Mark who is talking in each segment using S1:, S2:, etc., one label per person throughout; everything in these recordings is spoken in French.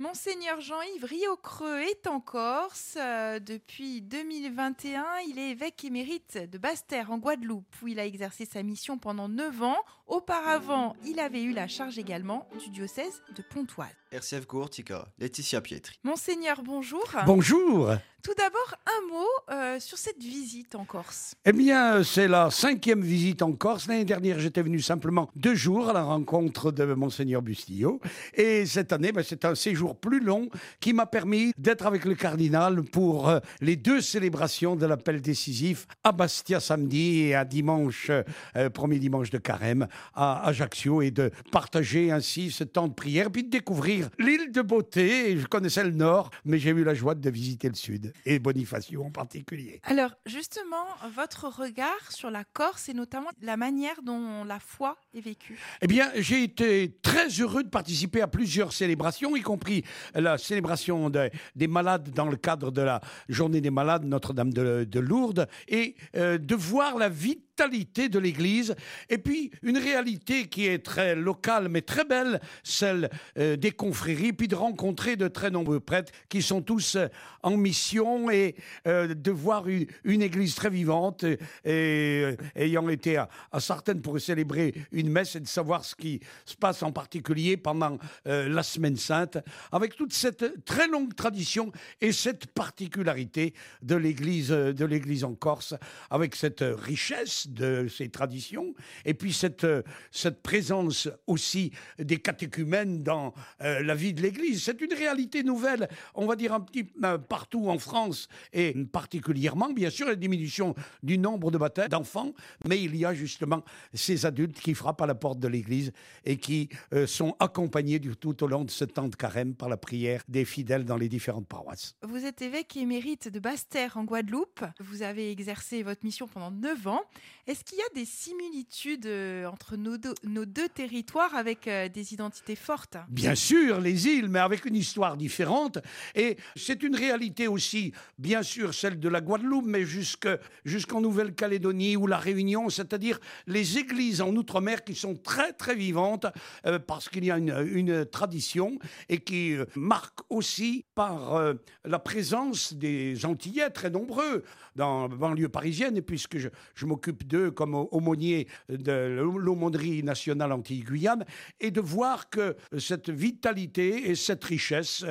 S1: Monseigneur Jean-Yves Riocreux est en Corse. Euh, depuis 2021, il est évêque émérite de Basse-Terre en Guadeloupe, où il a exercé sa mission pendant 9 ans. Auparavant, il avait eu la charge également du diocèse de Pontoise.
S2: RCF Courtica, Laetitia Pietri.
S1: Monseigneur, bonjour.
S3: Bonjour.
S1: Tout d'abord, un mot euh, sur cette visite en Corse.
S3: Eh bien, c'est la cinquième visite en Corse. L'année dernière, j'étais venu simplement deux jours à la rencontre de Monseigneur Bustillo. Et cette année, ben, c'est un séjour plus long qui m'a permis d'être avec le cardinal pour euh, les deux célébrations de l'appel décisif à Bastia samedi et à dimanche, euh, premier dimanche de carême à Ajaccio et de partager ainsi ce temps de prière, puis de découvrir l'île de beauté. Je connaissais le nord, mais j'ai eu la joie de visiter le sud et Bonifacio en particulier.
S1: Alors, justement, votre regard sur la Corse et notamment la manière dont la foi est vécue.
S3: Eh bien, j'ai été très heureux de participer à plusieurs célébrations, y compris la célébration des malades dans le cadre de la journée des malades Notre-Dame de, Lourdes, et euh, de voir la vie de l'Église, et puis une réalité qui est très locale mais très belle, celle euh, des confréries, puis de rencontrer de très nombreux prêtres qui sont tous euh, en mission et euh, de voir une, Église très vivante et, ayant été à, à, Sartène pour célébrer une messe et de savoir ce qui se passe en particulier pendant la Semaine Sainte, avec toute cette très longue tradition et cette particularité de l'Église de l'Église en Corse, avec cette richesse de ces traditions, et puis cette, euh, cette présence aussi des catéchumènes dans euh, la vie de l'Église. C'est une réalité nouvelle, on va dire un petit euh, partout en France, et particulièrement, bien sûr, la diminution du nombre de baptêmes d'enfants, mais il y a justement ces adultes qui frappent à la porte de l'Église et qui sont accompagnés du, tout au long de ce temps de carême par la prière des fidèles dans les différentes paroisses.
S1: Vous êtes évêque émérite de Basse-Terre en Guadeloupe. Vous avez exercé votre mission pendant 9 ans. Est-ce qu'il y a des similitudes euh, entre nos deux, territoires avec euh, des identités fortes?
S3: Bien sûr, les îles, mais avec une histoire différente. Et c'est une réalité aussi, bien sûr, celle de la Guadeloupe, mais jusqu'en Nouvelle-Calédonie ou la Réunion, c'est-à-dire les églises en Outre-mer qui sont très, très vivantes euh, parce qu'il y a une, tradition et qui marque aussi par la présence des Antillais très nombreux dans la banlieue parisienne, et puisque je, je m'occupe de comme aumônier de l'aumônerie nationale anti-Guyane, et de voir que cette vitalité et cette richesse,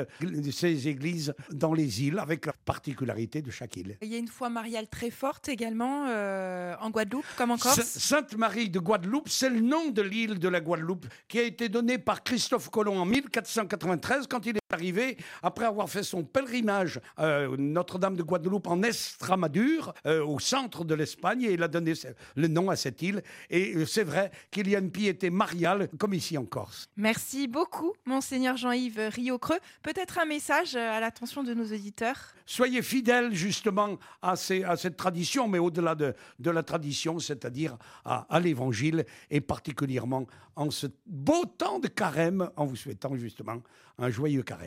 S3: ces églises dans les îles, avec la particularité de chaque île.
S1: Il y a une foi mariale très forte également euh, en Guadeloupe, comme en Corse.
S3: Sainte-Marie de Guadeloupe, c'est le nom de l'île de la Guadeloupe qui a été donné par Christophe Colomb en 1493 quand il est arrivé après avoir fait son pèlerinage euh, Notre-Dame de Guadeloupe en Estramadure, euh, au centre de l'Espagne, et il a donné le nom à cette île. Et euh, c'est vrai qu'il y a une piété mariale, comme ici en Corse.
S1: Merci beaucoup, Monseigneur Jean-Yves Rio-Creux. Peut-être un message à l'attention de nos auditeurs
S3: Soyez fidèles justement à, à cette tradition, mais au-delà de, de, la tradition, c'est-à-dire à, à l'Évangile, et particulièrement en ce beau temps de carême, en vous souhaitant justement un joyeux carême.